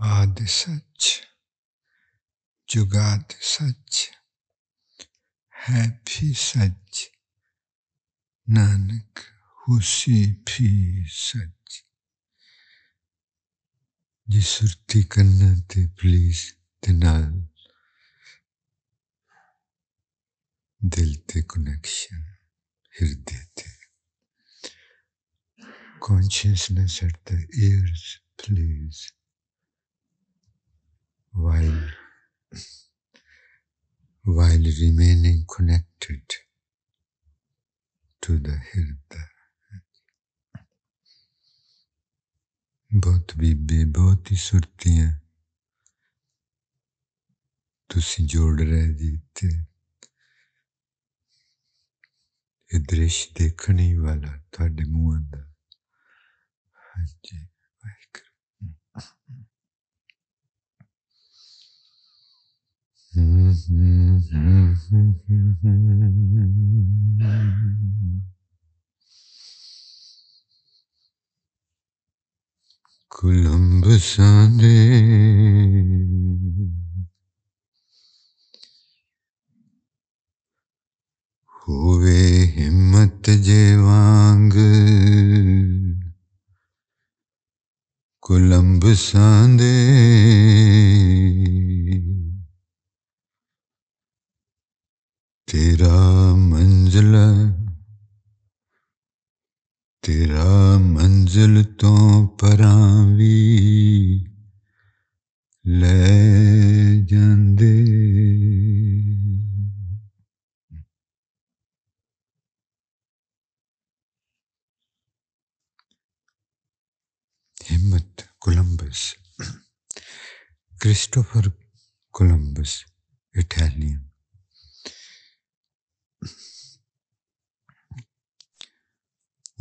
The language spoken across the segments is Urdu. سچی سچ نانکس دل کنیکشن ہردے پلیز بہت ہی سرتی ہیں یہ درش دیکھنے والا تڈے موہاں کا کلمم سند ہوئے ہمت وگ کلمب سند تیرا منزل تیرا منزل تو پران لے جاندے ہمت کولمبس کرسٹوفر کولمبس اٹالین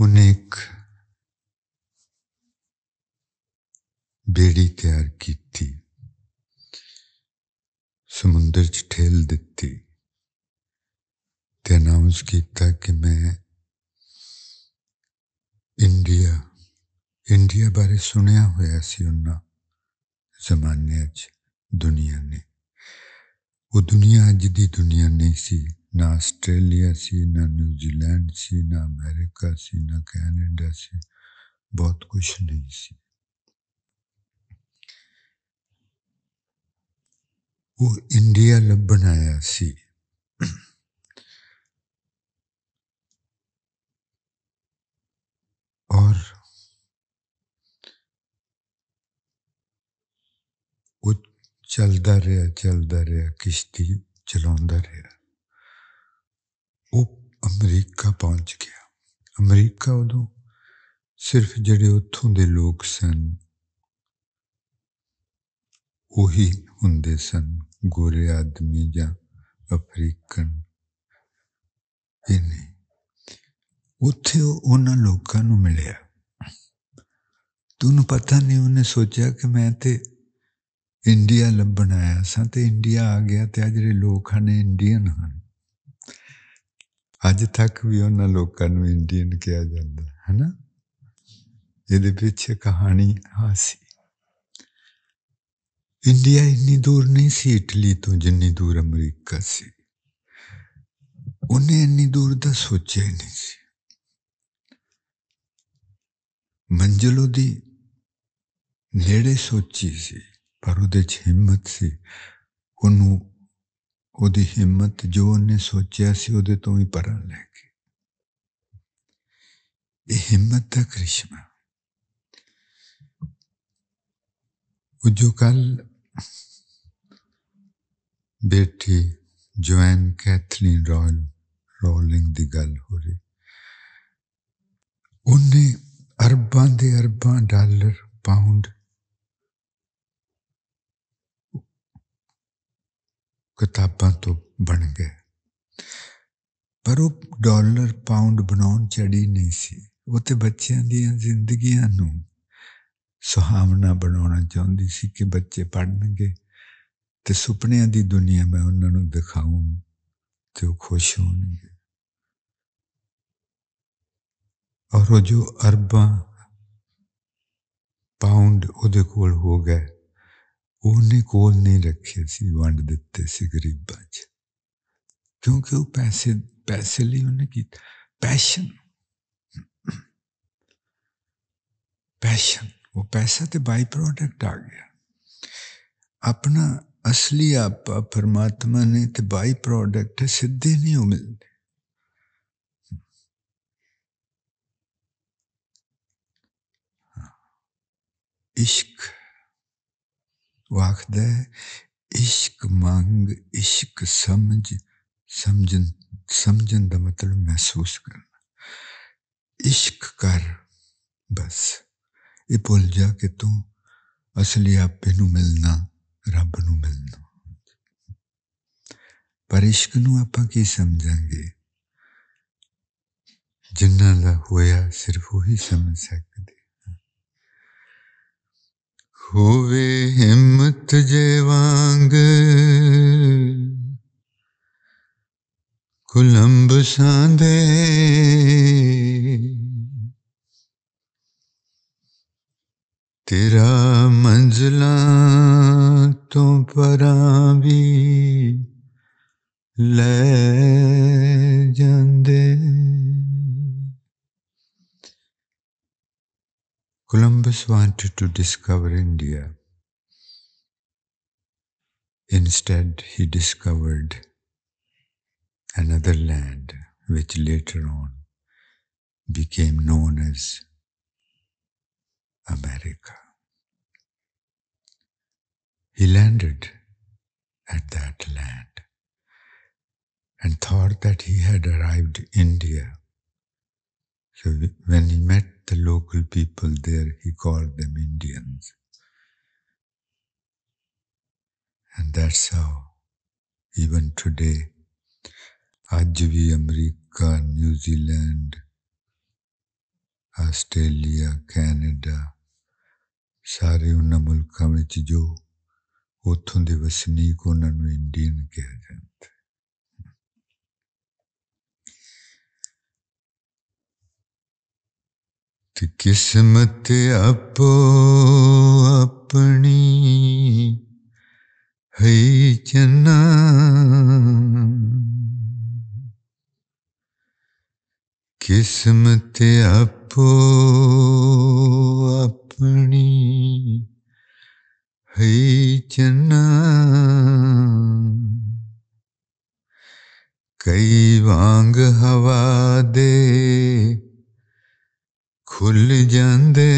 انہیں ایک بیڑی تیار کی تھی سمندر دیتی دتی اناؤنس کیتا کہ میں انڈیا انڈیا بارے سنیا ہوا سی ان زمانے دنیا نے وہ دنیا اج دی دنیا نہیں سی نہ آسٹریلیا سی نہ نیوزی لینڈ سی نہ امیرکا سی نہ کینیڈا سی بہت کچھ نہیں سی وہ انڈیا سی اور وہ چلتا رہا چلتا رہا کشتی چلا رہا امریکہ پہنچ گیا امریکہ ادو سرف جہتوں کے لوگ سن وہی ہوں سن گورے آدمی جفریقن اتنے لوگوں ملے تو ان پتا نہیں انہیں سوچا کہ میں تو انڈیا لبھن آیا سا تو انڈیا آ گیا تو آ جڑے لوگ ہیں انڈیا ہیں اج تک بھی کہانی آڈیا این دور نہیں اٹلی تو جنی دور امریکہ سے انی دور کا سوچا ہی نہیں منزلوں کیڑے سوچی سی پر وہ ہمت سے ان وہی ہمت جو ان سوچا سی وہ تو پڑھ لے ہمت کا کرشمہ جو کل بیٹھے جولنگ کی گل ہو رہی انبا درباں ڈالر پاؤنڈ کتاب تو بن گیا پر وہ ڈالر پاؤنڈ بنا چڑی نہیں سی وہ تو بچوں دوں سہاونا بنا چاہیتی سی کہ بچے پڑھنے گے تو سپنیا کی دنیا میں انہوں دکھاؤں تو وہ خوش ہونے گی اور وہ جو ارباں پاؤنڈ وہ ہو گئے رکھے کیونکہ پیسے لئے پیشن پیسہ اپنا اصلی آپ پرماتما نے بائی پروڈکٹ سیدے نہیں وہ ملتے وہ عشق مانگ عشق سمجھ سمجھن سمجھن دا مطلب محسوس کرنا عشق کر بس یہ بھول جا کہ تو اصلی آپ نو ملنا رب نو ملنا پر عشق نو آپ کی سمجھیں گے جنہ کا ہوا صرف وہی سمجھ سکتے وبی ہمت کلمب ساندے تیرا شاندل تو پر بھی لے جاندے Columbus wanted to discover India. Instead, he discovered another land, which later on became known as America. He landed at that land and thought that he had arrived India so when he met the local people there, he called them Indians. And that's how, even today, आज भी New Zealand, ਆਸਟ੍ਰੇਲੀਆ ਕੈਨੇਡਾ ਸਾਰੇ ਉਹਨਾਂ ਮੁਲਕਾਂ ਵਿੱਚ ਜੋ ਉੱਥੋਂ ਦੇ ਵਸਨੀਕ ਉਹਨਾਂ ਨੂੰ ਇੰਡੀਅਨ قسمت اپو اپنی ہے چنا قسمت اپو اپنی ہے چنا کئی وانگ ہوا دے کھل جاندے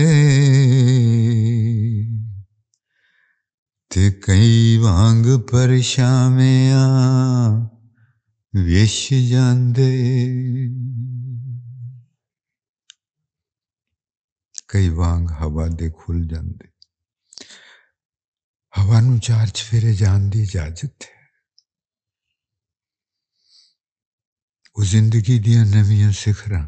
تے کئی وانگ پر شامیاں ویش جاندے کئی وانگ ہوا دے کھل جاندے ہوا نو چار جان دی اجازت ہے وہ زندگی دیا نمیاں سکھران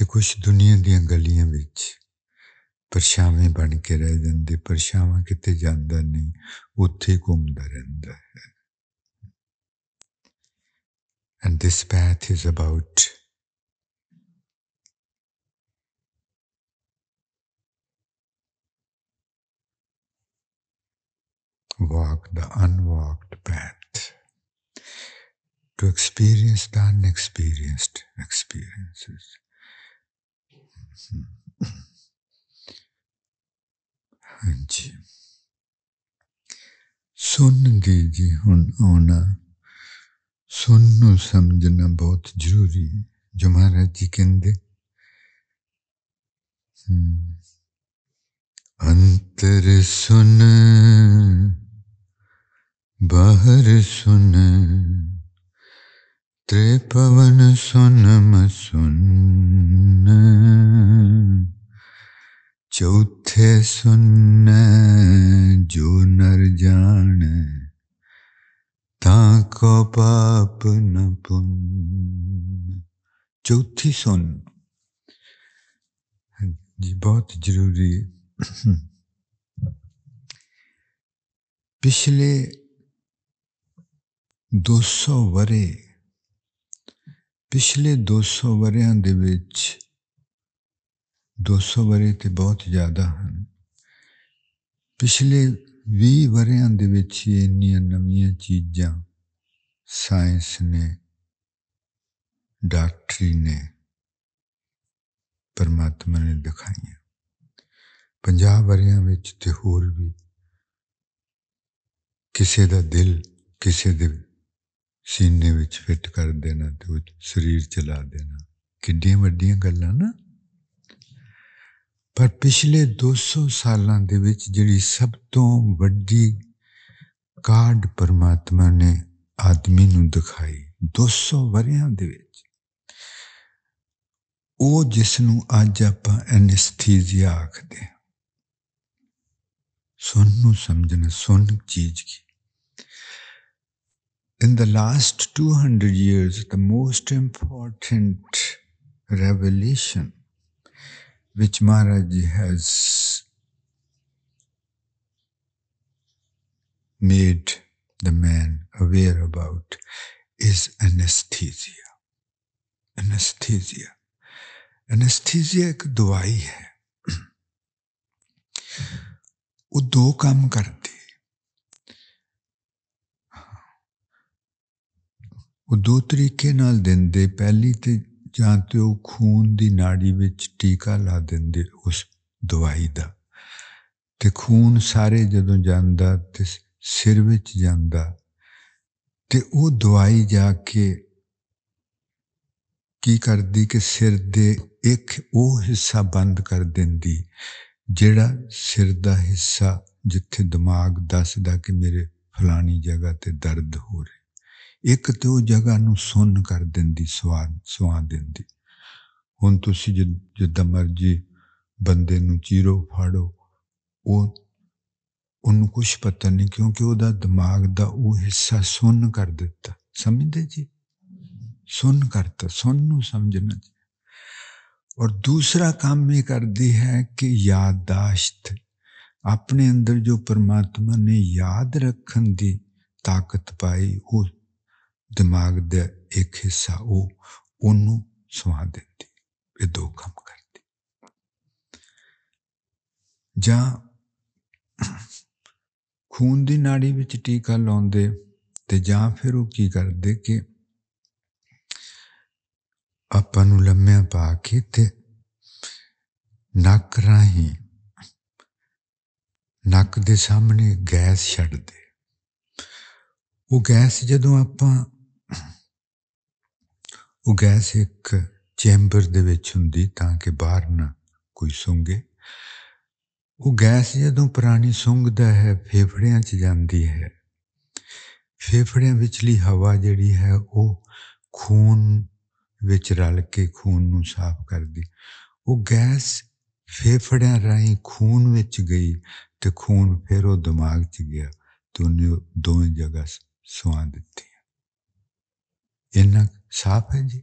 کچھ دنیا دلیا پرچھاویں بن کے رہ جھاوا کتنے جان ات ہی گھومتا رہتا ہے this pain is about walk the unwalked path to experience the unexperienced ایكسپیز ہاں جی سن گے جی ہوں آنا سن نو سمجھنا بہت ضروری جو مہاراج انتر سن باہر سن تر پون سن مسن چوتھے سن جو نر جان کو پاپ نہ پن چوتھی سن جی بہت ضروری ہے پچھلے دو سو ورے پچھلے دو سو وریاں دے وچ دو سو ورے تو بہت زیادہ ہیں پچھلے بھی وریا کے اینیا نوئن چیزاں سائنس نے ڈاکٹری نے پرماتما نے پنجاب ہور بھی پا دا دل کسی دینی فٹ کر دینا تو شریر چلا دینا کڈیاں وڈیاں گلا نا پر پچھلے دو سو سال جی سب تو ویڈی کاڈ پرماتما نے آدمی نکھائی دو سو وریا وہ جس اج اپنی آخر سنوں سمجھنا سون چیز کی in the last two hundred years the most important revolution Maharaj جیز دا مین اباؤٹھی دوائی ہے وہ دو کام کرتی دو طریقے دن دے پہلی ج تو وہ خونچ ٹیكا لا دے اس دوائی کا تو خون سارے جدا تو سر كچا تو وہ دوائی جا کے كی كرتی كہ سر دے وہ حصہ بند کر دی جا سر كا حصہ جتنے دماغ دس كا كہ میرے فلانی جگہ پہ درد ہو رہی ہے ਇੱਕ ਤੇ ਉਹ ਜਗ੍ਹਾ ਨੂੰ ਸੁੰਨ ਕਰ ਦਿੰਦੀ ਸਵਾਦ ਸਵਾਦ ਦਿੰਦੀ ਹੁਣ ਤੁਸੀਂ ਜਿੱਦਾਂ ਮਰਜੀ ਬੰਦੇ ਨੂੰ ਚੀਰੋ ਫਾੜੋ ਉਹ ਉਹਨੂੰ ਕੁਝ ਪਤਾ ਨਹੀਂ ਕਿਉਂਕਿ ਉਹਦਾ ਦਿਮਾਗ ਦਾ ਉਹ ਹਿੱਸਾ ਸੁੰਨ ਕਰ ਦਿੱਤਾ ਸਮਝਦੇ ਜੀ ਸੁੰਨ ਕਰਤਾ ਸੁੰਨ ਨੂੰ ਸਮਝਣਾ ਜੀ ਦੂਸਰਾ ਕੰਮ ਇਹ ਕਰਦੀ ਹੈ ਕਿ ਯਾਦਦਾਸ਼ਤ ਆਪਣੇ ਅੰਦਰ ਜੋ ਪਰਮਾਤਮਾ ਨੇ ਯਾਦ ਰੱਖਣ ਦੀ ਤਾਕਤ ਪਾਈ ਉਹ ਦਿਮਾਗ ਦਾ ਇੱਕ ਹਿੱਸਾ ਉਹ ਉਹਨੂੰ ਸਵਾ ਦਿੰਦੀ ਇਹ ਦੋ ਕੰਮ ਕਰਦੀ ਜਾਂ ਖੂਨ ਦੀ ਨਾੜੀ ਵਿੱਚ ਟੀਕਾ ਲਾਉਂਦੇ ਤੇ ਜਾਂ ਫਿਰ ਉਹ ਕੀ ਕਰਦੇ ਕਿ ਆਪਾਂ ਨੂੰ ਲੰਮਿਆਂ ਪਾ ਕੇ ਤੇ ਨੱਕ ਰਾਹੀਂ ਨੱਕ ਦੇ ਸਾਹਮਣੇ ਗੈਸ ਛੱਡਦੇ ਉਹ ਗੈਸ ਜਦੋਂ ਆਪਾਂ وہ گیس ایک چینبر درد تاکہ باہر نہ کوئی سونگے وہ گیس جدو پرانی سونگتا ہے فیفڑیاں جاتی ہے فیفڑوں بچی ہبا جڑی ہے وہ خون و رل کے خون صاف کر دی وہ گیس فیفڑا راہی خون گئی تو خون پھر وہ دماغ چیا تو انہیں دو جگہ سوا دیتی صاف ہے جی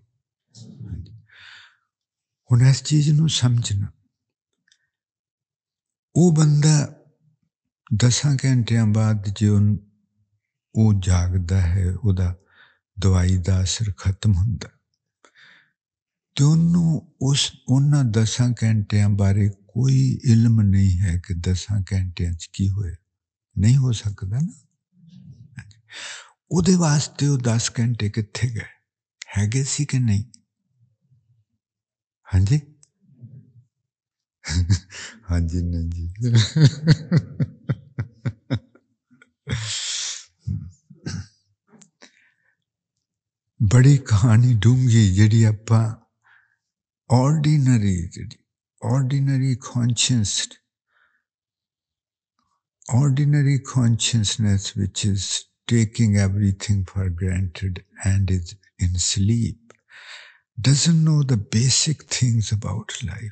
ہوں اس چیز دساں بعد جی جاگتا ہے دوائی کا اثر ختم ہوں تو دساں بارے کوئی علم نہیں ہے کہ دساں گنٹیا چی ہو نہیں ہو سکتا نا دس گھنٹے کتنے گئے ہے گے سی کہ نہیں ہاں جی ہاں جی بڑی کہانی ڈوں گی جیڑی اپنا ordinary ordinary conscious ordinary consciousness وچ taking everything for granted and is انلیپ doesn't know the basic things about life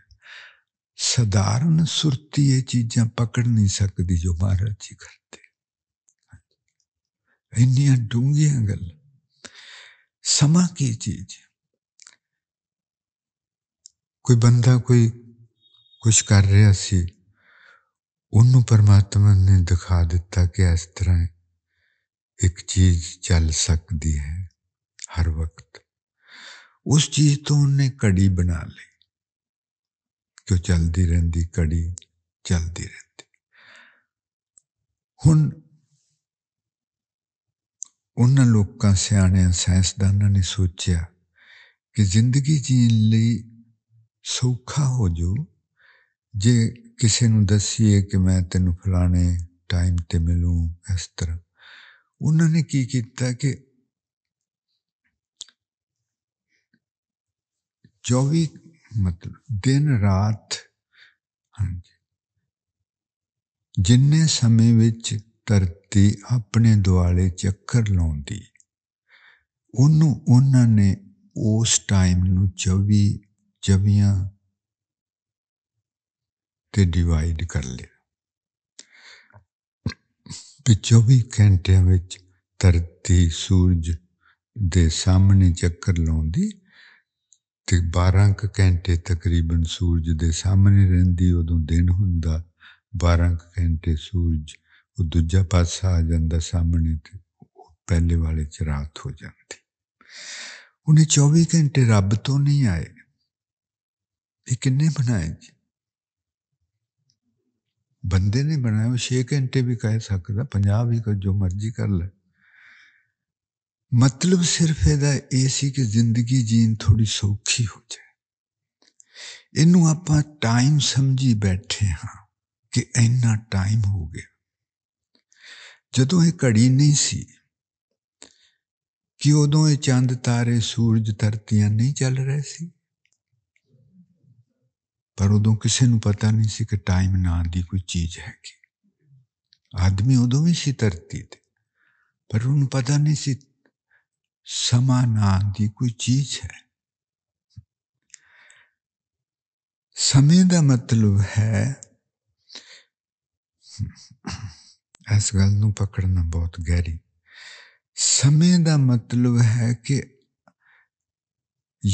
سدھارن سرتی یہ چیزاں پکڑ نہیں سکتی جو مہاراج جی کرتے انیاں ڈونگیاں گل سما کی چیز کوئی بندہ کوئی کچھ کر رہا سی ان پرماتما نے دکھا دیتا کہ اس طرح ایک چیز چل سکتی ہے ہر وقت اس چیز تو انہیں کڑی بنا لی کہ وہ چلتی رہتی کڑی چلتی رہتی ہوں انک سیا سائنسدانوں نے سوچیا کہ زندگی جین لی سوکھا ہو جو جے کسے نو دسیے کہ میں تیوں فلانے ٹائم تے ملوں اس طرح انہ نے کی کیا کہ چوبی مطلب دن رات ہاں جی جن سمے بچتی اپنے دولے چکر لاؤں انہوں نے اس ٹائم نوی چویا ڈیوائڈ کر لیا چوبی گھنٹے دھرتی سورج دکر لاؤی بارہ کنٹے تقریباً سورج کے سامنے رہی ادو دن ہوں بارہ کٹے سورج دوجا پاسا آ جا سامنے پہلے والے چرات ہو جی ان چوبی گھنٹے رب تو نہیں آئے یہ کن بنائے جی ਬੰਦੇ ਨੇ ਬਣਾਇਆ 6 ਘੰਟੇ ਵੀ ਕਹਿ ਸਕਦਾ ਪੰਜਾਬ ਵੀ ਜੋ ਮਰਜ਼ੀ ਕਰ ਲੈ ਮਤਲਬ ਸਿਰਫ ਇਹਦਾ ਇਹ ਸੀ ਕਿ ਜ਼ਿੰਦਗੀ ਜੀਣ ਥੋੜੀ ਸੌਖੀ ਹੋ ਜਾਏ ਇਹਨੂੰ ਆਪਾਂ ਟਾਈਮ ਸਮਝੀ ਬੈਠੇ ਹਾਂ ਕਿ ਇੰਨਾ ਟਾਈਮ ਹੋ ਗਿਆ ਜਦੋਂ ਇਹ ਘੜੀ ਨਹੀਂ ਸੀ ਕਿ ਉਦੋਂ ਇਹ ਚੰਦ ਤਾਰੇ ਸੂਰਜ ਧਰਤੀਆਂ ਨਹੀਂ ਚੱਲ ਰਹੇ ਸੀ پر ادو کسی پتا نہیں سی کہ ٹائم نہ دی کوئی چیز ہے آدمی ادو بھی سی ترتی پر ان پتا نہیں سی سما نہ دی کوئی چیز ہے سمے کا مطلب ہے اس گل کو پکڑنا بہت گہری سمے کا مطلب ہے کہ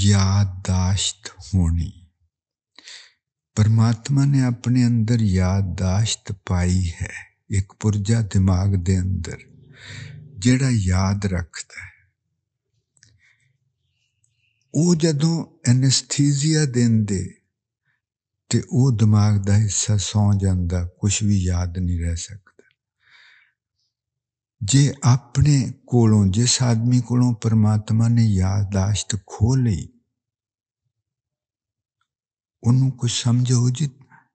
یادداشت ہونی ਪਰਮਾਤਮਾ ਨੇ ਆਪਣੇ ਅੰਦਰ ਯਾਦਦਾਸ਼ਤ ਪਾਈ ਹੈ ਇੱਕ ਪੁਰਜਾ ਦਿਮਾਗ ਦੇ ਅੰਦਰ ਜਿਹੜਾ ਯਾਦ ਰੱਖਦਾ ਹੈ ਉਹ ਜਦੋਂ ਐਨਸਥੀਸੀਆ ਦਿੰਦੇ ਤੇ ਉਹ ਦਿਮਾਗ ਦਾ ਹਿੱਸਾ ਸੌ ਜਾਂਦਾ ਕੁਝ ਵੀ ਯਾਦ ਨਹੀਂ ਰਹਿ ਸਕਦਾ ਜੇ ਆਪਣੇ ਕੋਲੋਂ ਜਿਸ ਆਦਮੀ ਕੋਲੋਂ ਪਰਮਾਤਮਾ ਨੇ ਯਾਦਦਾਸ਼ਤ ਖੋ ਲਈ انہوں کچھ سمجھو جی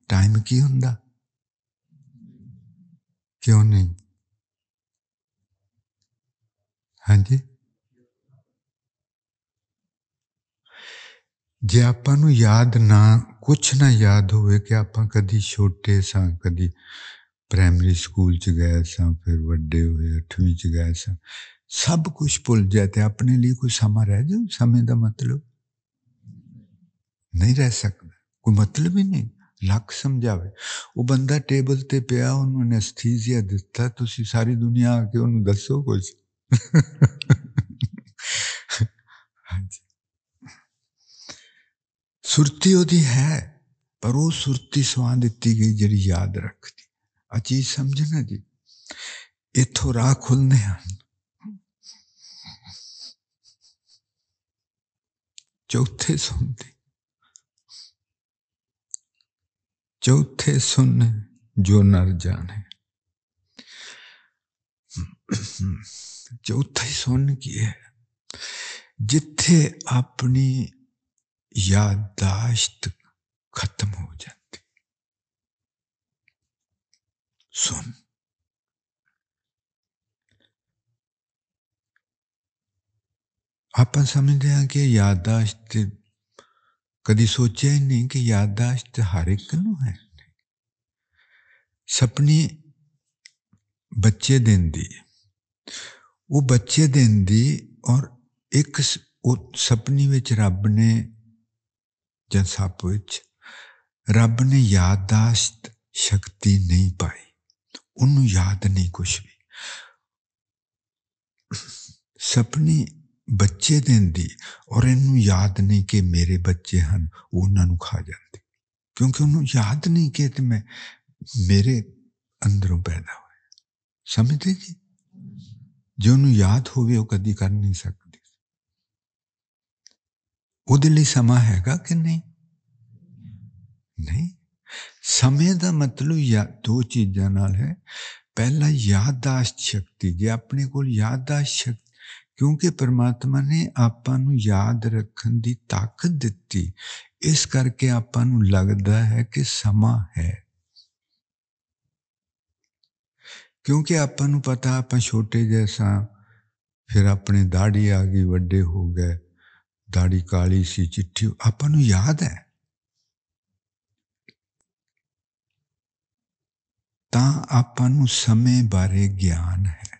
ٹائم کی ہوں کیوں نہیں ہاں جی جی آپ یاد نہ کچھ نہ یاد ہوے کہ آپ کدی چھوٹے سن کدی پرائمری اسکول چی سر وڈے ہوئے اٹھویں چی سن سب کچھ بھول جائے اپنے لیے کوئی سما رہی سمے کا مطلب نہیں رہ سک کوئی مطلب ہی نہیں لکھ سمجھاوے وہ بندہ ٹیبل تے پیا انہوں نے ٹےبل تیا تو اسی ساری دنیا آ کے دسو کچھ ہاں سرتی وہ پر وہ سرتی سو دیتی گئی جڑی یاد رکھتی آ چیز سمجھنا جی اتو راہ کھلنے چوتھے سمتی چوتھے سن جو نر جانے ہے چوتھی سن کی ہے جتھے اپنی یادداشت ختم ہو جاتی سن آپ سمجھتے ہیں کہ یادداشت کدی سوچیا ہی نہیں کہ یادداشت ہر ایک نپنی بچے دن کی وہ بچے دن کی اور ایک سپنی و رب نے یا سپورٹ رب نے یادداشت شکتی نہیں پائی ان یاد نہیں کچھ بھی سپنی بچے دی اور انہوں یاد نہیں کہ میرے بچے ہن ہیں انہوں کھا انہوں یاد نہیں کہ تو میں میرے اندروں پیدا ہوئے سمجھتے جی جو انہوں یاد ہوئے وہ کر نہیں سکتے دلی سما ہے گا کہ نہیں سمے کا مطلب یا دو چیزیں نا ہے پہلا یادداشت شکتی جی اپنے کو کودد شکتی ਕਿਉਂਕਿ ਪਰਮਾਤਮਾ ਨੇ ਆਪਾਂ ਨੂੰ ਯਾਦ ਰੱਖਣ ਦੀ ਤਾਕਤ ਦਿੱਤੀ ਇਸ ਕਰਕੇ ਆਪਾਂ ਨੂੰ ਲੱਗਦਾ ਹੈ ਕਿ ਸਮਾਂ ਹੈ ਕਿਉਂਕਿ ਆਪਾਂ ਨੂੰ ਪਤਾ ਆਪਾਂ ਛੋਟੇ ਜੈਸਾ ਫਿਰ ਆਪਣੇ ਦਾੜੀ ਆ ਗਈ ਵੱਡੇ ਹੋ ਗਏ ਦਾੜੀ ਕਾਲੀ ਸੀ ਚਿੱਟੀ ਆਪਾਂ ਨੂੰ ਯਾਦ ਹੈ ਤਾਂ ਆਪਾਂ ਨੂੰ ਸਮੇਂ ਬਾਰੇ ਗਿਆਨ ਹੈ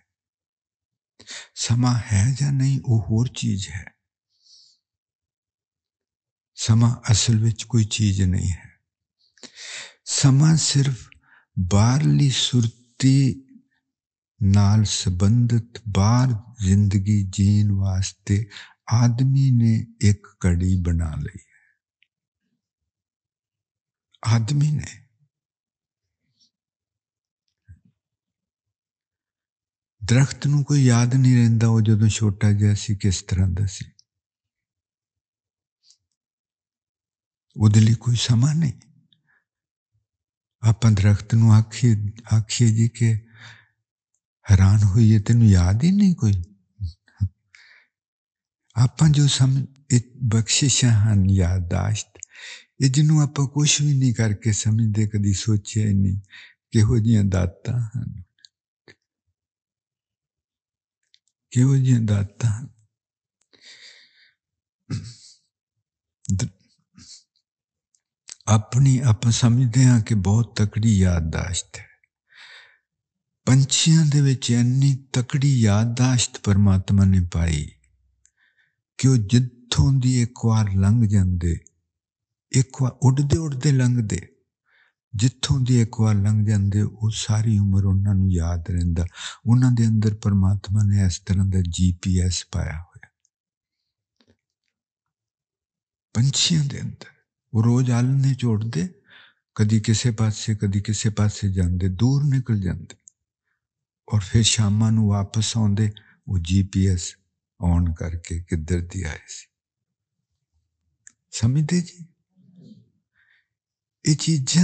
سما ہے یا نہیں وہ ہور چیز ہے صرف باہرلی سبندت باہر زندگی جین واسطے آدمی نے ایک کڑی بنا لی ہے آدمی نے درخت نو نئی یاد نہیں رہ جدوں چھوٹا جہا سی کس طرح دا سی دلی کوئی سما نہیں اپن درخت نو جی نکیے ہوئی ہے تینوں یاد ہی نہیں کوئی آپ جو بخش ہیں یاد داشت اجنوں کچھ بھی نہیں کر کے سمجھتے کدی سوچے ہی نہیں کہہو جہاں دتان ہیں کہ وہ جی دادا اپنی آپ سمجھتے ہاں کہ بہت تکڑی یادداشت ہے پنچھیاں این تکڑی یادداشت پرماتما نے پائی کہ وہ جتوں کی ایک وار لگھ جکو اڈتے اڈتے لنگتے جتوں کی ایک بار لنگ جاتے وہ ساری عمر انہوں یاد رنگ پرماتما نے اس طرح کا جی پی ایس پایا ہوا پنچیاں روز آل نے چوڑتے کدی کسے پاس کدی کسے پاسے جور نکل جی شام واپس آدھے وہ جی پی ایس آن کر کے کدھر تھی آئے جی یہ چیزیں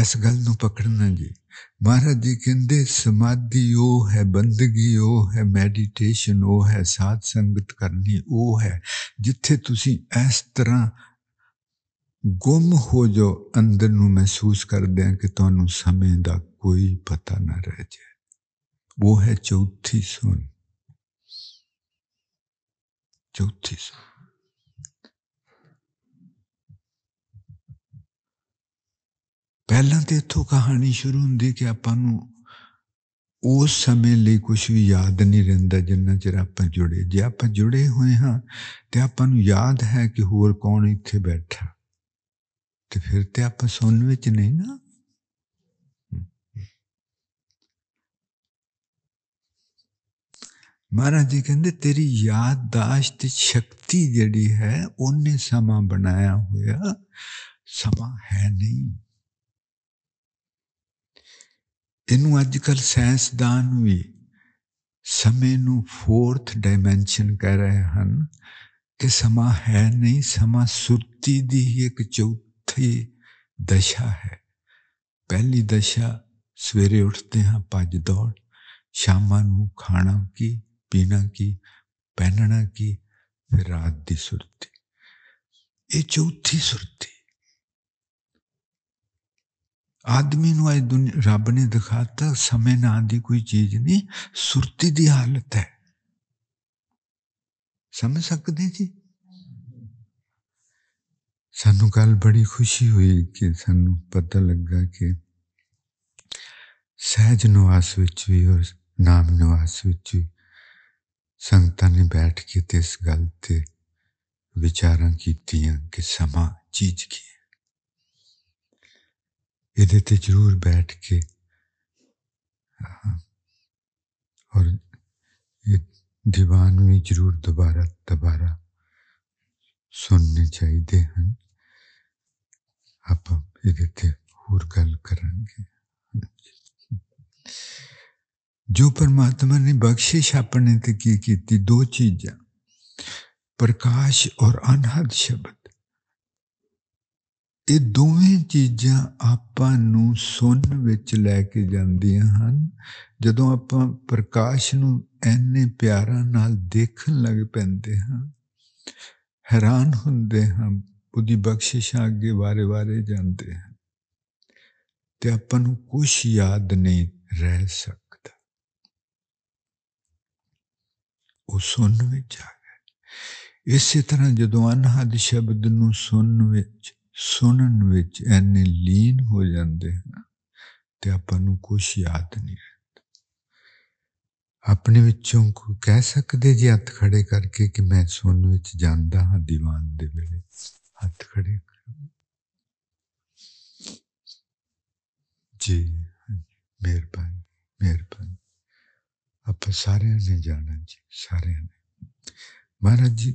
اس گل پکڑنا جی مہاراج جی کہ سما وہ ہے بندگی وہ ہے میڈیٹیشن وہ ہے ساتھ سنگت کرنی وہ ہے جتنے تھی اس طرح گم ہو جاؤ اندر محسوس کردیں کہ تمہیں سمے کا کوئی پتا نہ رہ جائے وہ ہے چوتھی سون چوتھی سن پہلے تو اتو کہانی شروع ہوں کہ آپ سمے لی یاد نہیں رہ جنا چار آپ جڑے جی آپ جڑے ہوئے ہاں تو اپنا یاد ہے کہ ہوا تو پھر تو آپ سنوے نہیں نا مہاراجی کہری یاد داشت شکتی جہی ہے انہیں سنایا ہوا سماں ہے نہیں یہ کل سائنسدان بھی سمے نورتھ ڈائمینشن کہہ رہے ہیں کہ سما ہے نہیں سماں سرتی چوتھی دشا ہے پہلی دشا سورے اٹھتے ہاں پوڑ شام کھا کی پینا کی پہننا کی رات کی سرتی یہ چوتھی سرتی آدمی نو دنیا رب نے دکھاتا تو سمے نام کی کوئی چیز نہیں سرتی دی حالت ہے سکتے جی سن گل بڑی خوشی ہوئی کہ سن پتا لگا کہ سہج نواس وی اور نام نواس و سگتا نے بیٹھ کے اس گلتے وچار کیتیا کہ سما چیز کی ادھر یہ ضرور بیٹھ کے ہاں۔ اور یہ دیوان میں ضرور دوبارہ دوبارہ سننے چاہیے دے ہیں آپ ادھر تے گل کریں گے جو پرماتما نے بخشش اپنے کی کیتی دو چیزیں پرکاش اور انہد شبد ਇਹ ਦੋਵੇਂ ਚੀਜ਼ਾਂ ਆਪਾਂ ਨੂੰ ਸੁੰਨ ਵਿੱਚ ਲੈ ਕੇ ਜਾਂਦੀਆਂ ਹਨ ਜਦੋਂ ਆਪਾਂ ਪ੍ਰਕਾਸ਼ ਨੂੰ ਐਨੇ ਪਿਆਰਾਂ ਨਾਲ ਦੇਖਣ ਲੱਗ ਪੈਂਦੇ ਹਾਂ ਹੈਰਾਨ ਹੁੰਦੇ ਹਾਂ ਉਹਦੀ ਬਖਸ਼ਿਸ਼ਾਂ ਅੱਗੇ ਵਾਰੇ-ਵਾਰੇ ਜਾਂਦੇ ਹਨ ਤੇ ਆਪਾਂ ਨੂੰ ਕੁਝ ਯਾਦ ਨਹੀਂ ਰਹਿ ਸਕਦਾ ਉਹ ਸੁਣ ਵਿੱਚ ਆ ਗਿਆ ਇਸੇ ਤਰ੍ਹਾਂ ਜਦੋਂ ਅਨਹਦ ਸ਼ਬਦ ਨੂੰ ਸੁਣ ਵਿੱਚ سننے این ہو جی کچھ یاد نہیں رہتا اپنے کہہ سکتے جی ہاتھ کھڑے کر کے کہ میں سننے جانا ہاں دیوان دیلے ہاتھ کھڑے کر سارا نے جانا جی سارے نے مہاراج جی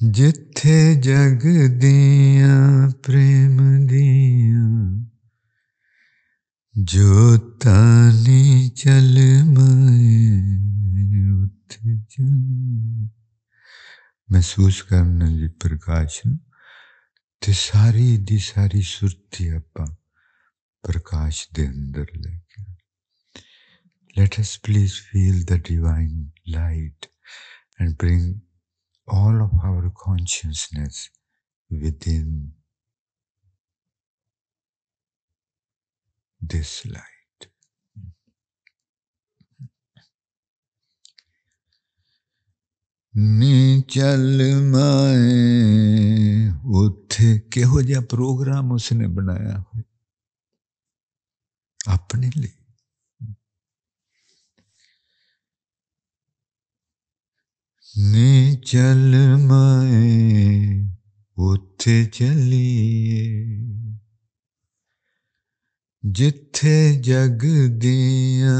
جتھے جگ دیا جوتا محسوس کرنا جی پرکاش تاری کی ساری سرتی دے اندر لے کے اس please feel divine light all of our consciousness within this چل مائ جہ پروگرام اس نے بنایا ہوئے اپنے لی چل مائے ات چلیے جتھے جگ دیا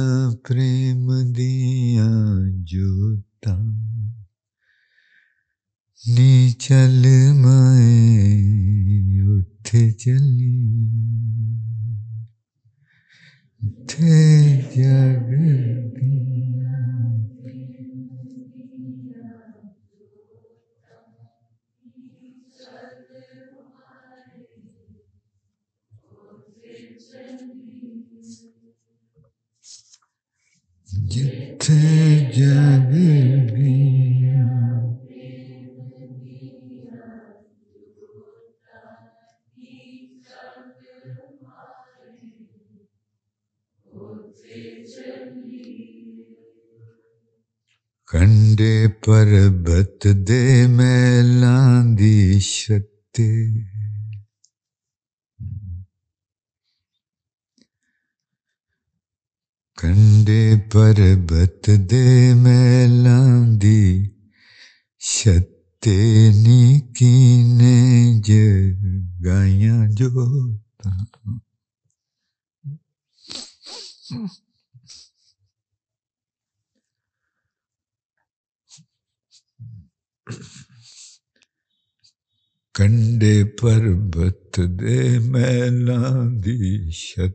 پریم دیا جوتا نی چل ما چلیے جتھے جگ دیا جت جب کنڈے پربت دے میں لاندی لک کنڈے پربت دے پر نیکینے جگائیاں جو کنڈے پربت دے د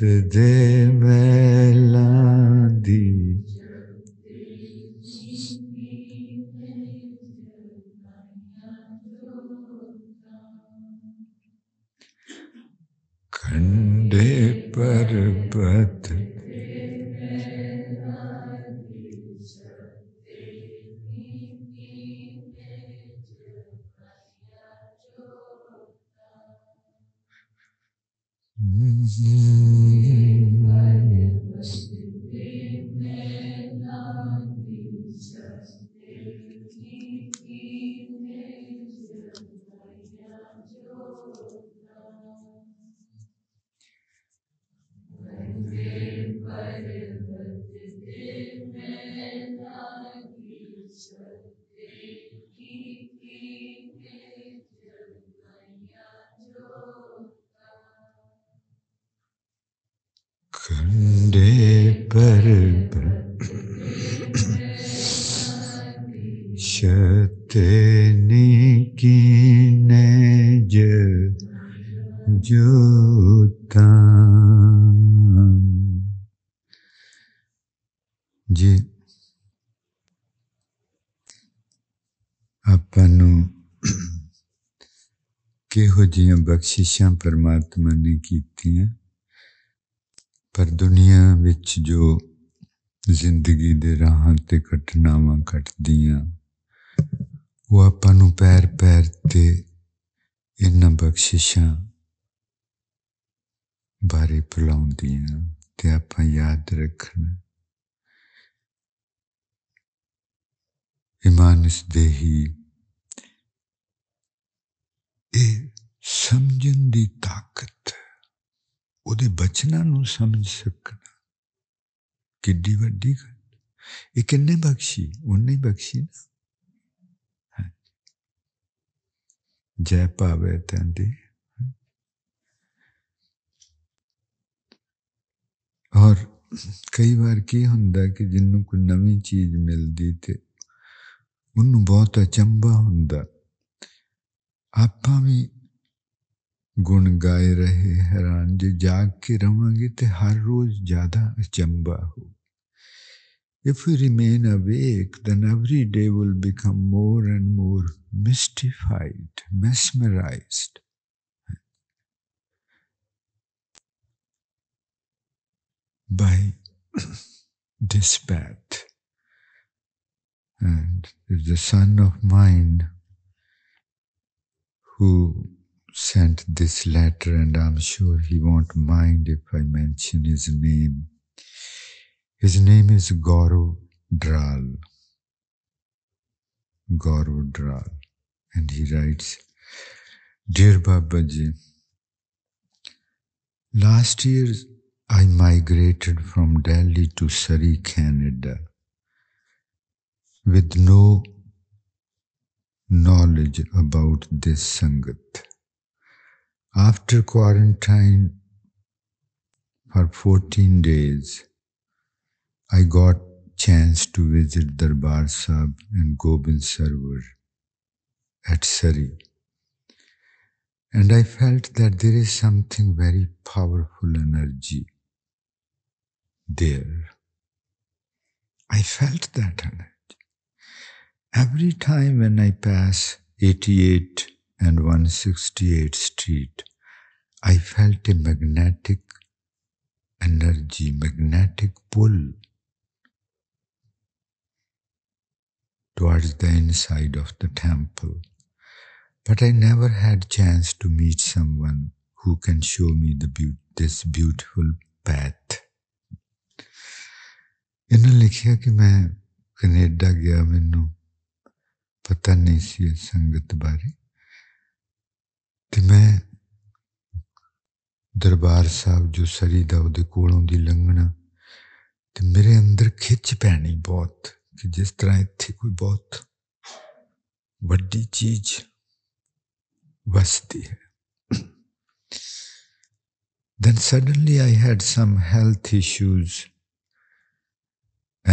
today. ਕਿਹੋ ਜਿਹੀਆਂ ਬਖਸ਼ਿਸ਼ਾਂ ਪਰਮਾਤਮਾ ਨੇ ਕੀਤੀਆਂ ਪਰ ਦੁਨੀਆ ਵਿੱਚ ਜੋ ਜ਼ਿੰਦਗੀ ਦੇ ਰਾਹਾਂ ਤੇ ਘਟਨਾਵਾਂ ਘਟਦੀਆਂ ਉਹ ਆਪਾਂ ਨੂੰ ਪੈਰ ਪੈਰ ਤੇ ਇਹਨਾਂ ਬਖਸ਼ਿਸ਼ਾਂ ਬਾਰੇ ਭੁਲਾਉਂਦੀਆਂ ਤੇ ਆਪਾਂ ਯਾਦ ਰੱਖਣਾ ਇਮਾਨਸ ਦੇਹੀ جن کی طاقت وہی وی کن بخشی اہ بخشی نا جی پاوت اور کئی بار کی ہوں کہ جنوں کو نو چیز ملتی تہت اچنبا ہوں آپ بھی گن گائے رہے حیران جی جاگ کے رہا گے تو ہر روز زیادہ اچنبا ہو سن of mind who sent this letter, and I'm sure he won't mind if I mention his name. His name is Gaurav Dral. Gaurav Dral. And he writes, Dear Babaji, last year I migrated from Delhi to Surrey, Canada with no knowledge about this Sangat. After quarantine for 14 days, I got chance to visit Darbar Sahib and Gobind Sarwar at Surrey. And I felt that there is something very powerful energy there. I felt that energy. Every time when I pass 88 and 168 Street, I felt a magnetic energy, magnetic pull towards the inside of the temple. But I never had chance to meet someone who can show me the be- this beautiful path. ਇਹਨਾਂ ਲਿਖਿਆ ਕਿ ਮੈਂ ਕੈਨੇਡਾ ਗਿਆ ਮੈਨੂੰ پتا نہیں سنگت بارے تو میں دربار صاحب جو سریدا وہ لنگنا تو میرے اندر کھچ پی بہت جس طرح اتنے کوئی بہت وی چیز وستی ہے then suddenly I had some health issues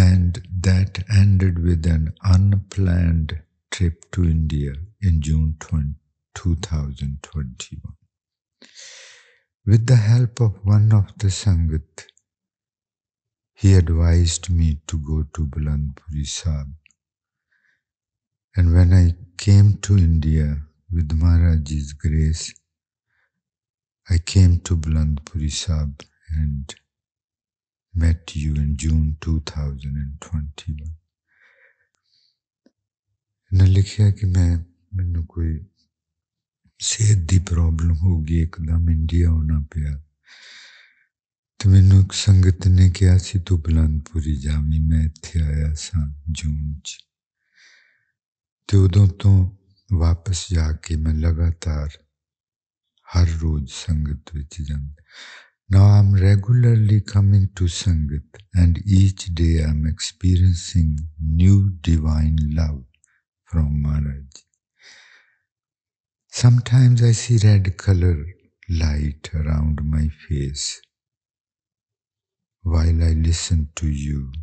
and دینڈڈ we'd unplanned trip to India in June 20, 2021. With the help of one of the Sangat, he advised me to go to Bulandpuri Sahib. And when I came to India with Maharaj's grace, I came to Bulandpuri Sahib and met you in June 2021. نے لکھا کہ میں منو کو کوئی صحت کی پرابلم ہوگی ایک دم انڈیا ہونا پیا تو مینو سنگت نے کہا کہ تو بلند پوری جا میں اتنے آیا سن جون چاپس جا کے میں لگاتار ہر روز سنگت جی نا am regularly coming to sangat and each day I experiencing new divine love from Maharaj. Sometimes I see red color light around my face while I listen to you.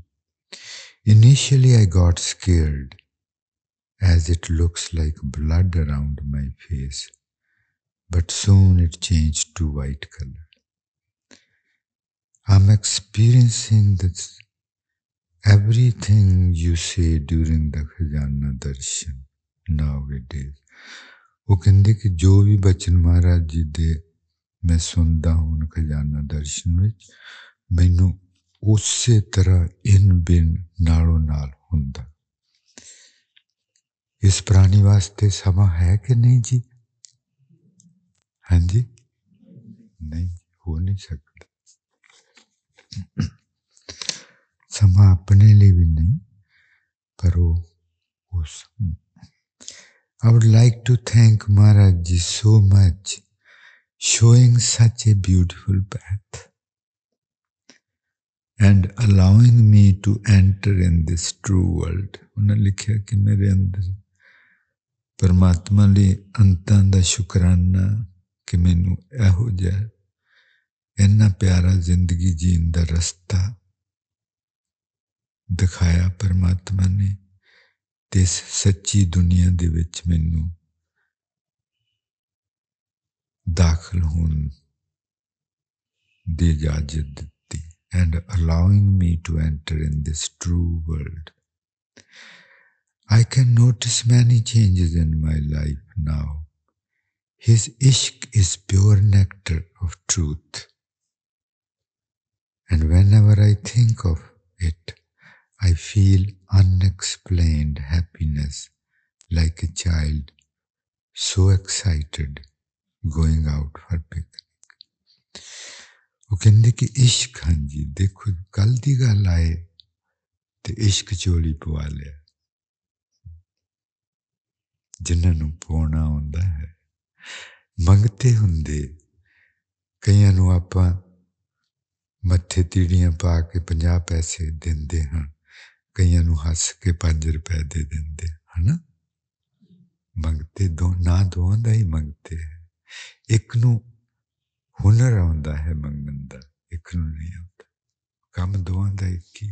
Initially, I got scared as it looks like blood around my face, but soon it changed to white color. I'm experiencing this everything you see during the خزانہ درشن وہ کہتے کہ جو بھی بچن مہاراج جی دے میں سنتا ہوں خزانہ درشن طرح ان بن نالوں ہوں اس پرانی واسطے سما ہے کہ نہیں جی ہاں جی نہیں ہو نہیں سکتا اپنے لی بھی نہیں پر وہ I would like to thank Maharaj ji so much showing such a beautiful path and allowing me to enter in this true world انہیں لکھا کہ میرے اندر پرماتما انتوں کا شکرانہ کہ منوں یہاں پیارا زندگی جی رستہ دکھایا پرماتما نے سچی دنیا دِن موخل ہونے اجازت دیتی and allowing me to enter in this true world I can notice many changes in my life now his ishq is pure nectar of truth and whenever I think of it I feel unexplained happiness like a child so excited going out for picnic وہ کہتے کہ عشق ہاں جی دیکھو کل کی گل آئے تو عشق چولی پوا لیا جنہوں جناتے ہوں کئی آپ متے تیڑیاں پا کے پنجہ پیسے دے ہاں ہس کے پانچ روپئے دے دے ہے نا دونوں کا ہی منگتے ہیں ایک ننر آتا ہے منگن کا ایک نئی آتا کام دونوں کا ایک ہی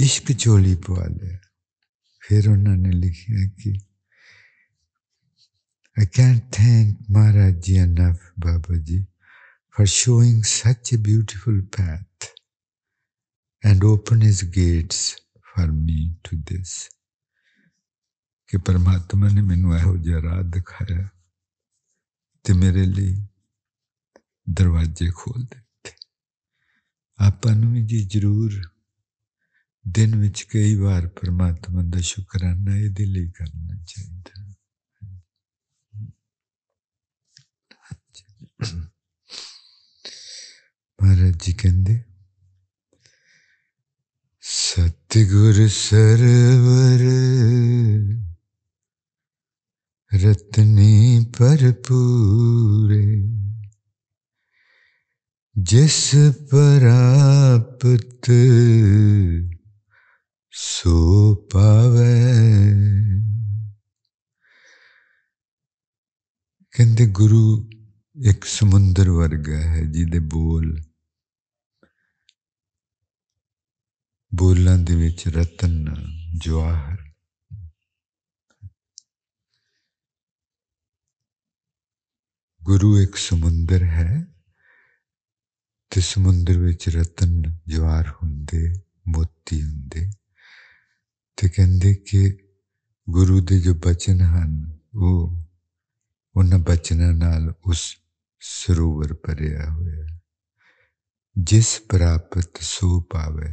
ہے چولی پوا لیا پھر انہوں نے لکھا کہ I can thank Maharaji of Baba ji for showing such a beautiful path and open is gates for me to this کہ پرماتما نے میم یہ راہ دکھایا تو میرے لیے دروازے کھول دیتے آپ جی ضرور دن کئی بار پرماتما کا شکرانہ یہ کرنا چاہیے مہاراج جی کہ ਸਤਿਗੁਰ ਸਰਵਰ ਰਤਨੀ ਭਰਪੂਰੇ ਜਿਸ ਪ੍ਰਾਪਤ ਸੋ ਪਾਵੇ ਕਹਿੰਦੇ ਗੁਰੂ ਇੱਕ ਸਮੁੰਦਰ ਵਰਗਾ ਹੈ ਜਿਹਦੇ ਬੋਲ بولن دے رتن کے گرو ایک سمندر ہے تے سمندر رتن جواہر ہوں موتی ہوں تے کہندے کہ گرو دے جو بچن ہن وہ ان بچن نال اس سروور پریا ہویا جس پراپت سو پاوے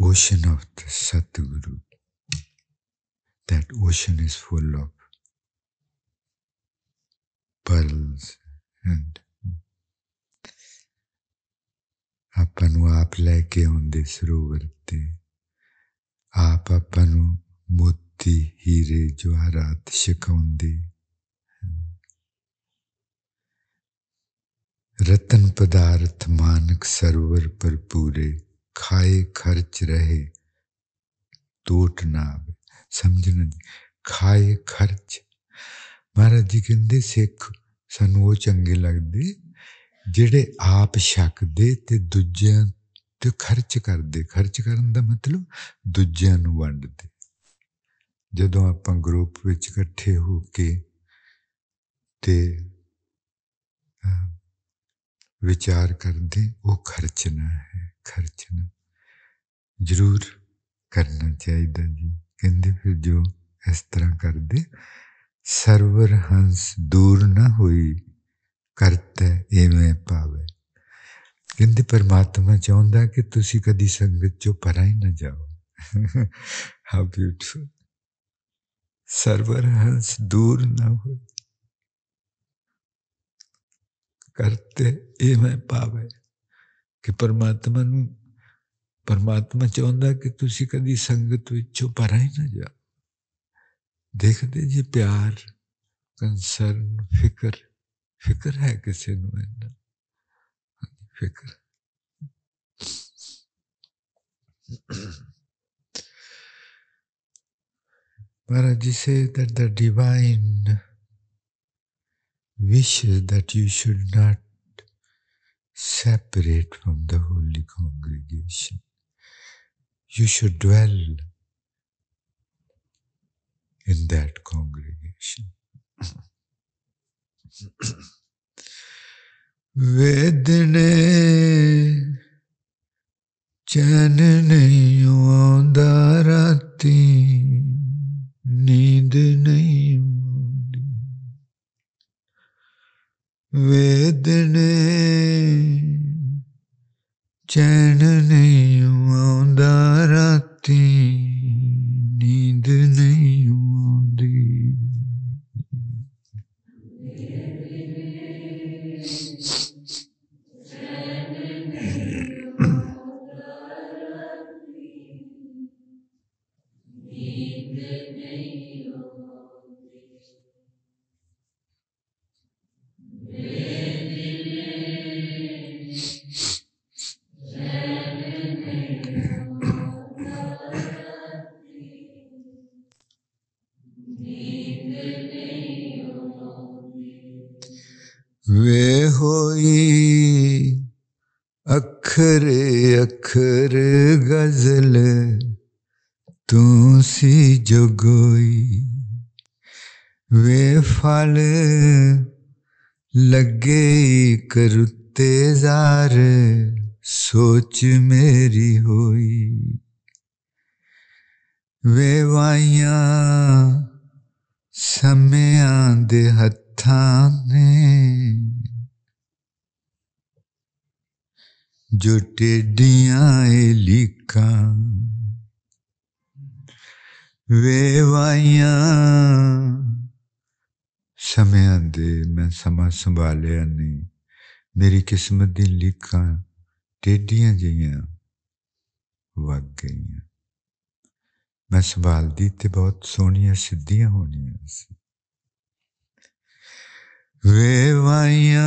ست گرو دفاع سروور آپ موتی ہی شکای رتن پدارتھ مانک سرو پر پورے ਖਾਏ ਖਰਚ ਰਹੇ ਟੋਟ ਨਾ ਸਮਝਣ ਖਾਏ ਖਰਚ ਮਹਾਰਾਜ ਜੀ ਕਹਿੰਦੇ ਸਿੱਖ ਸਾਨੂੰ ਉਹ ਚੰਗੇ ਲੱਗਦੇ ਜਿਹੜੇ ਆਪ ਛਕਦੇ ਤੇ ਦੂਜਿਆਂ ਤੇ ਖਰਚ ਕਰਦੇ ਖਰਚ ਕਰਨ ਦਾ ਮਤਲਬ ਦੂਜਿਆਂ ਨੂੰ ਵੰਡਦੇ ਜਦੋਂ ਆਪਾਂ ਗਰੁੱਪ ਵਿੱਚ ਇਕੱਠੇ ਹੋ ਕੇ ਤੇ ਵਿਚਾਰ ਕਰਦੇ ਉਹ ਖਰਚਣਾ ਹੈ خرچنا ضرور کرنا چاہیے جی جو اس طرح کر دے سرور ہنس دور نہ ہوئی کرتا ہے پاو ہے پرماتما چاہتا ہے کہ تھی کدی سنگت چاہی نہ جاؤ ہا بیوٹی سرور ہنس دور نہ ہوتا ہے ام ہے پرماتما پرماتما چاہتا کہ تھی کدی سنگت ہی نہ جا دیکھتے جی پیارن فکر فکر ہے کسی فکر مہارا جسے this that separate from the holy congregation. You should dwell in that congregation. ਵੇਦਨੇ ਚੈਨ ਨਹੀਂ ਆਉਂਦਾ ਰਾਤੀ ਨੀਂਦ ਨਹੀਂ جو ٹیڈیاں لکھا ویوائیاں سمیا دے میں سما سنبھالیا نہیں میری قسمت دی لکھا ٹیڈیاں جیاں وگ گئیاں میں سنبھال دی تے بہت سونیا سدھیاں ہونیاں سی ویوائیاں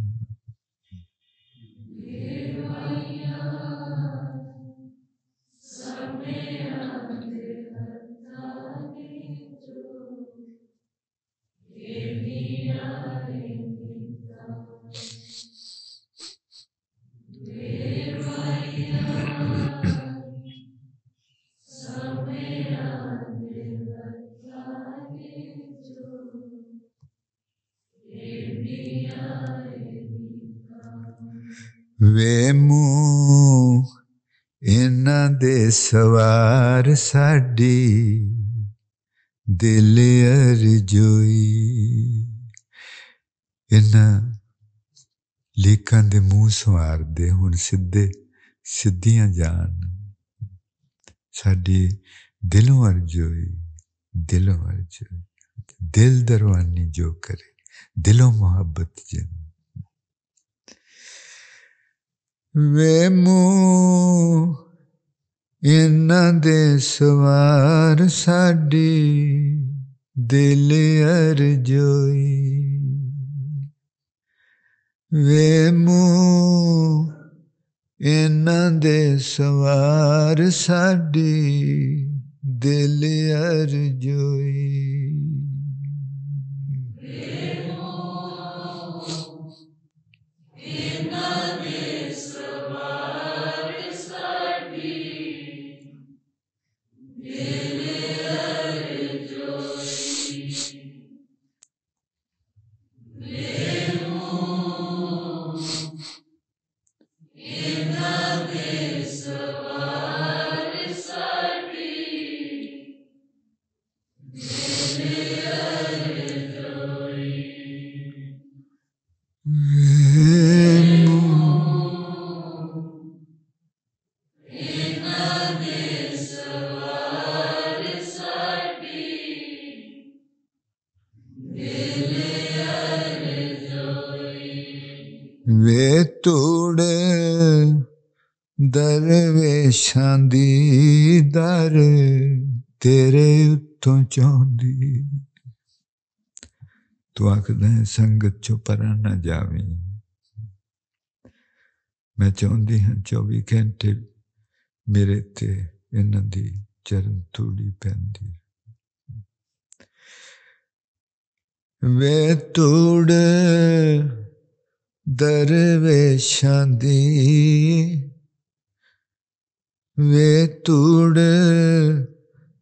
سوار سڈی دل ارجوئی اکا دے منہ سوارے ہوں سدھے سدھیاں جان سڈی دلوں ارجوئی دلوں دل دروانی جو کرے دلوں محبت چند ਵੇ ਮੂ ਇਨਾਂ ਦੇ ਸਵਾਰ ਸਾਡੀ ਦਿਲ ਅਰਜੋਈ ਵੇ ਮੂ ਇਨਾਂ ਦੇ ਸਵਾਰ ਸਾਡੀ ਦਿਲ ਅਰਜੋਈ تو چی تو سنگت چار جا میں ہاں، چوبی گھنٹے میرے چرن تھوڑی پیتوڑ در ویشاں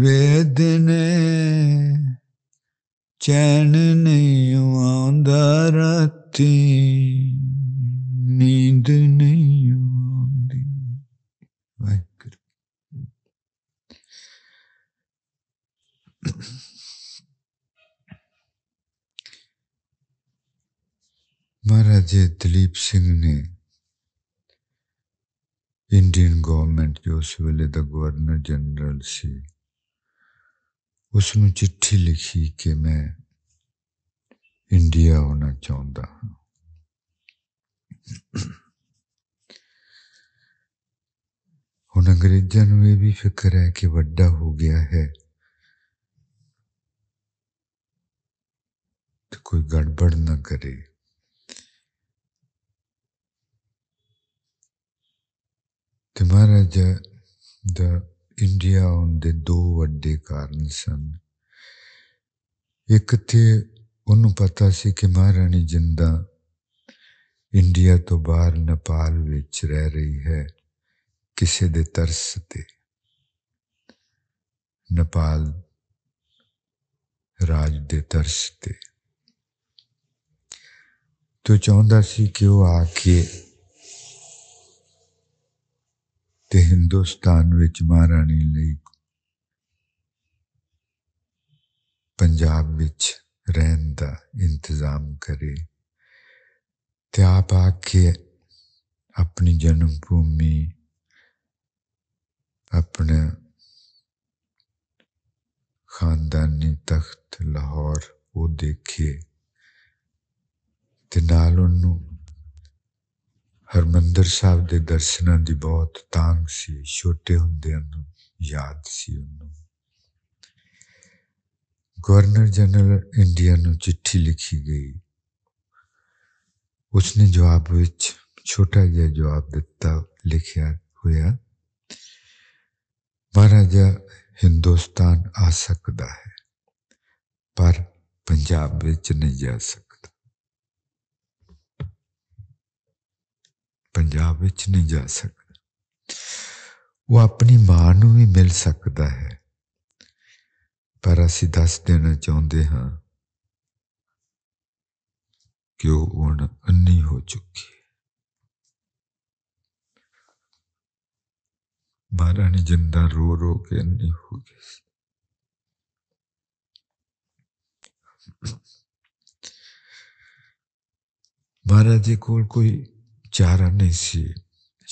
وید نے چین نہیں آدھار رات نیند نہیں آگ مہاراجے دلیپ سنگھ نے انڈین گورنمنٹ جو اس ویلے دا گورنر جنرل سی اس چٹھی لکھی کہ میں انڈیا ہونا چاہتا ہوں ہوں انگریزوں یہ بھی فکر ہے کہ وڈا ہو گیا ہے کوئی گڑبڑ نہ کرے ਤੇ ਮਹਾਰਾਜ ਦਾ ਇੰਡੀਆ ਉਨ ਦੇ ਦੋ ਵੱਡੇ ਕਾਰਨ ਸਨ ਇੱਕ ਤੇ ਉਹਨੂੰ ਪਤਾ ਸੀ ਕਿ ਮਹਾਰਾਣੀ ਜਿੰਦਾ ਇੰਡੀਆ ਤੋਂ ਬਾਹਰ ਨੇਪਾਲ ਵਿੱਚ ਰਹਿ ਰਹੀ ਹੈ ਕਿਸੇ ਦੇ ਤਰਸ ਤੇ ਨੇਪਾਲ ਰਾਜ ਦੇ ਤਰਸ ਤੇ ਤੋ ਚਾਹੁੰਦਾ ਸੀ ਕਿ ਉਹ ਆ ਕੇ ਤੇ ਹਿੰਦੁਸਤਾਨ ਵਿੱਚ ਮਹਾਰਾਣੀ ਲਈ ਪੰਜਾਬ ਵਿੱਚ ਰਹਿਣ ਦਾ ਇੰਤਜ਼ਾਮ ਕਰੇ ਤੇ ਆਪ ਆ ਕੇ ਆਪਣੀ ਜਨਮ ਭੂਮੀ ਆਪਣੇ ਖਾਨਦਾਨੀ ਤਖਤ ਲਾਹੌਰ ਉਹ ਦੇਖੇ ਤੇ ਨਾਲ ਉਹਨੂੰ ہرمندر صاحب کے درشنا کی بہت تانگ سی چھوٹے ہندی یاد سی ان گورنر جنرل انڈیا ن چٹھی لکھی گئی اس نے جواب چھوٹا جا جاب دتا لکھا ہوا مہاراجا ہندوستان آ سکتا ہے پر پنجاب نہیں جا سک پنجاب وچ نہیں جا سکتا وہ اپنی ماں بھی مل سکتا ہے پر اسی دس دینا چاہتے ہاں وہ انی ہو چکی ہے مہارا جندہ رو رو کے انی ہو گئی مہاراجی کوئی چارا نہیں سی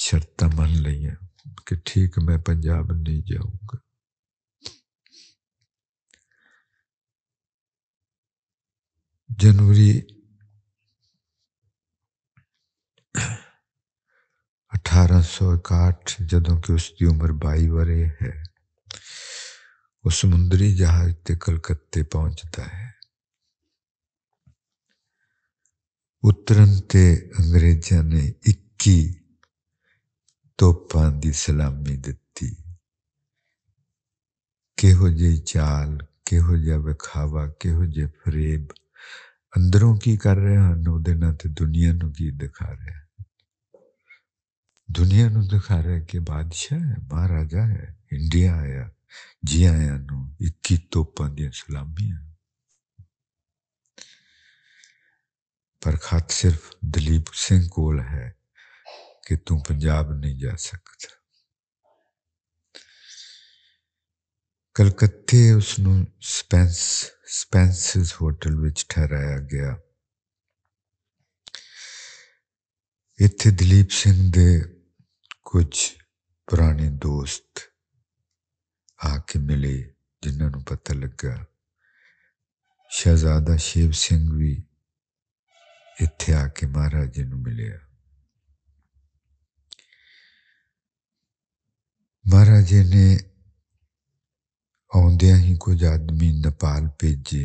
شرط من لیا کہ ٹھیک میں پنجاب نہیں جاؤں گا جنوری اٹھارہ سو اکاٹھ جدوں کہ اس کی عمر بائی ورے ہے وہ سمندری جہاز تے کلکتے پہنچتا ہے اترتے انگریزوں نے ایک توپان کی سلامی دتی کہ چال کہ فریب اندروں کی کر رہے ہیں وہ دنیا نی دکھا رہے ہیں دنیا نکھا رہا کہ بادشاہ ہے مہاراجا ہے انڈیا آیا جی آیا ایک توپان دلامیاں ਪਰ ਖਤ ਸਿਰਫ ਦਲੀਪ ਸਿੰਘ ਕੋਲ ਹੈ ਕਿ ਤੂੰ ਪੰਜਾਬ ਨਹੀਂ ਜਾ ਸਕਦਾ ਕਲਕੱਤੇ ਉਸ ਨੂੰ ਸਪੈਂਸ ਸਪੈਂਸਸ ਹੋਟਲ ਵਿੱਚ ਠਹਿਰਾਇਆ ਗਿਆ ਇੱਥੇ ਦਲੀਪ ਸਿੰਘ ਦੇ ਕੁਝ ਪੁਰਾਣੇ ਦੋਸਤ ਆ ਕੇ ਮਿਲੇ ਜਿਨ੍ਹਾਂ ਨੂੰ ਪਤਾ ਲੱਗਾ ਸ਼ਹਜ਼ਾਦਾ ਸ਼ੇਵ ਸਿੰਘ ਵੀ اتے آ کے مہاراجے ملے مہاراجے نے پالجے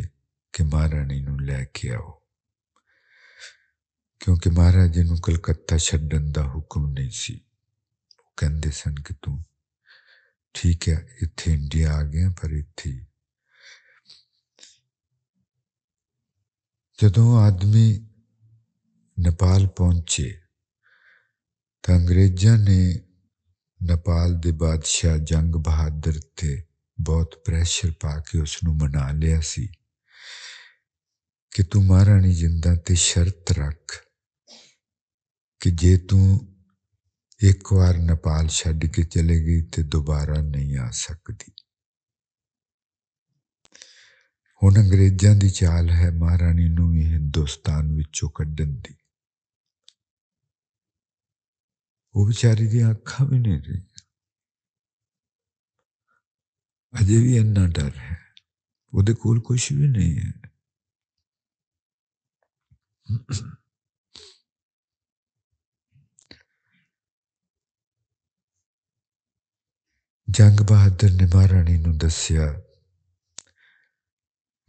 نو لے کے مہاراجے کلکتہ چڈن کا حکم نہیں سی کہتے سن کہ ہے اتھے انڈیا آ گیا پر اتھے جدو آدمی ਨੇਪਾਲ ਪਹੁੰਚੇ ਤਾਂ ਅੰਗਰੇਜ਼ਾਂ ਨੇ ਨੇਪਾਲ ਦੇ ਬਾਦਸ਼ਾਹ ਜੰਗ ਬਹਾਦਰ ਤੇ ਬਹੁਤ ਪ੍ਰੈਸ਼ਰ ਪਾ ਕੇ ਉਸ ਨੂੰ ਮਨਾ ਲਿਆ ਸੀ ਕਿ ਤੂੰ ਮਹਾਰਾਣੀ ਜਿੰਦਾ ਤੇ ਸ਼ਰਤ ਰੱਖ ਕਿ ਜੇ ਤੂੰ ਇੱਕ ਵਾਰ ਨੇਪਾਲ ਛੱਡ ਕੇ ਚਲੇ ਗਈ ਤੇ ਦੁਬਾਰਾ ਨਹੀਂ ਆ ਸਕਦੀ ਹੁਣ ਅੰਗਰੇਜ਼ਾਂ ਦੀ ਚਾਲ ਹੈ ਮਹਾਰਾਣੀ ਨੂੰ ਵੀ ਹਿੰਦੁਸਤਾਨ ਵਿੱਚੋਂ ਕੱਢਣ ਦੀ وہ بیچاری دیا نہیں رہی اجے بھی اتنا ڈر ہے وہ کچھ بھی نہیں ہے جنگ بہادر نے نو دسیا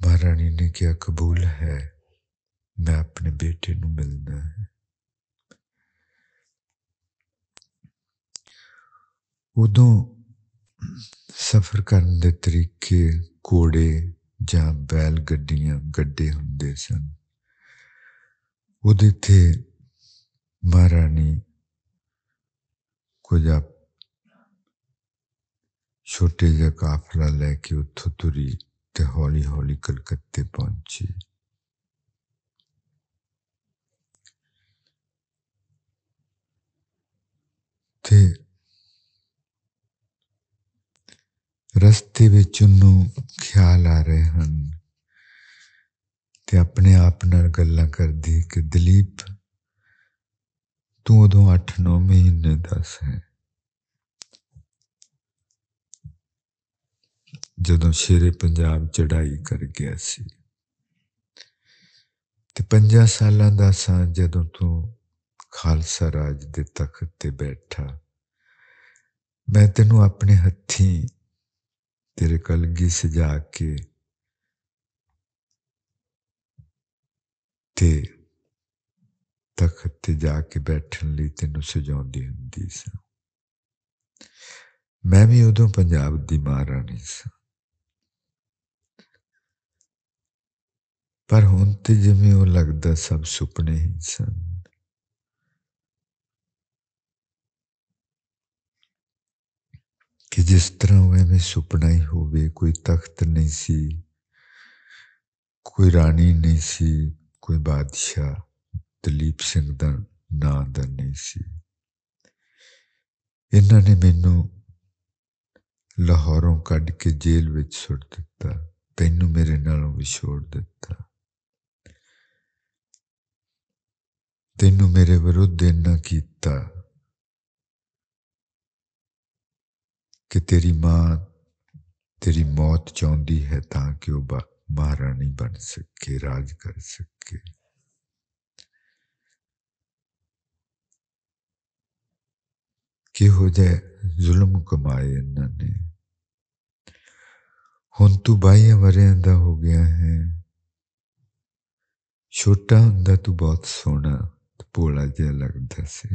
مہارانی نے کیا قبول ہے میں اپنے بیٹے نو ملنا ہے ادو سفر کرنے کے گھوڑے یا بیل گڈیا گہارا چھوٹے جا کافلا لے کے اتوں تری ہولکتے پہنچی ਰਸਤੇ ਵਿੱਚ ਉਹਨੂੰ ਖਿਆਲ ਆ ਰਹੇ ਹਨ ਤੇ ਆਪਣੇ ਆਪ ਨਾਲ ਗੱਲਾਂ ਕਰਦੀ ਕਿ ਦਲੀਪ ਤੂੰ ਉਦੋਂ 8-9 ਮਹੀਨੇ ਦਾ ਸੀ ਜਦੋਂ ਸ਼ੇਰੇ ਪੰਜਾਬ ਚੜਾਈ ਕਰ ਗਿਆ ਸੀ ਤੇ 50 ਸਾਲਾਂ ਦਾ ਸਾਂ ਜਦੋਂ ਤੂੰ ਖਾਲਸਾ ਰਾਜ ਦੇ ਤਖਤ ਤੇ ਬੈਠਾ ਮੈਂ ਤੈਨੂੰ ਆਪਣੇ ਹੱਥੀਂ ਤੇਰੇ ਕਲਗੀ ਸਜਾ ਕੇ ਤੇ ਤਖਤ ਤੇ ਜਾ ਕੇ ਬੈਠਣ ਲਈ ਤੈਨੂੰ ਸਜਾਉਂਦੀ ਹੁੰਦੀ ਸੀ ਮੈਂ ਵੀ ਉਦੋਂ ਪੰਜਾਬ ਦੀ ਮਹਾਰਾਣੀ ਸੀ ਪਰ ਹੁਣ ਤੇ ਜਿਵੇਂ ਉਹ ਲੱਗਦਾ ਸਭ ਸੁਪਨੇ ਹੀ ਸਨ ਕਿ ਜਿਸ ਤਰ੍ਹਾਂ ਉਹ ਐਵੇਂ ਸੁਪਨਾ ਹੀ ਹੋਵੇ ਕੋਈ ਤਖਤ ਨਹੀਂ ਸੀ ਕੋਈ ਰਾਣੀ ਨਹੀਂ ਸੀ ਕੋਈ ਬਾਦਸ਼ਾਹ ਦਲੀਪ ਸਿੰਘ ਦਾ ਨਾਂ ਦਾ ਨਹੀਂ ਸੀ ਇਹਨਾਂ ਨੇ ਮੈਨੂੰ ਲਾਹੌਰੋਂ ਕੱਢ ਕੇ ਜੇਲ੍ਹ ਵਿੱਚ ਸੁੱਟ ਦਿੱਤਾ ਤੈਨੂੰ ਮੇਰੇ ਨਾਲੋਂ ਵਿਛੋੜ ਦਿੱਤਾ ਤੈਨੂੰ ਮੇਰੇ ਵਿਰੁੱਧ ਇਹਨਾਂ ਕੀਤਾ کہ تیری ماں تیری موت چاہتی ہے تاکہ وہ مہارا بن سکے راج کر سکے ہو جائے ظلم کمائے انہوں نے ہوں تاہیاں اندھا ہو گیا ہے چھوٹا ہوں تو بہت سونا پولا جہا لگتا سے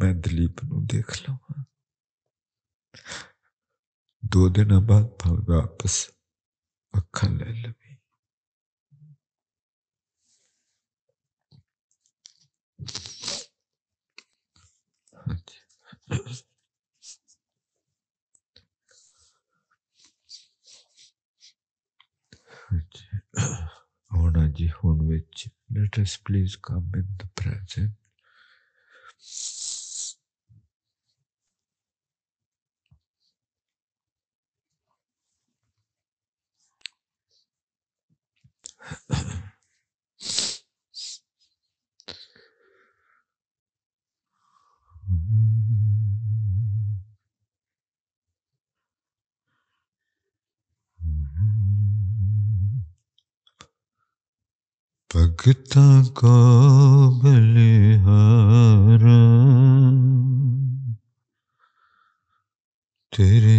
میں دلیپ نو دیکھ لوں دو دن بعد واپس اکھا لے لو ہونا جی ہوں پلیز کم پریزنٹ بکتا کو بلہار تیرے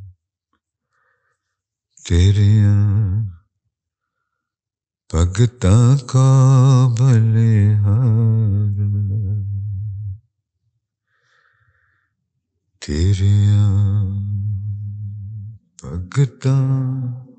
ریاں پگت کا بھلے ہار تیریا پگتاں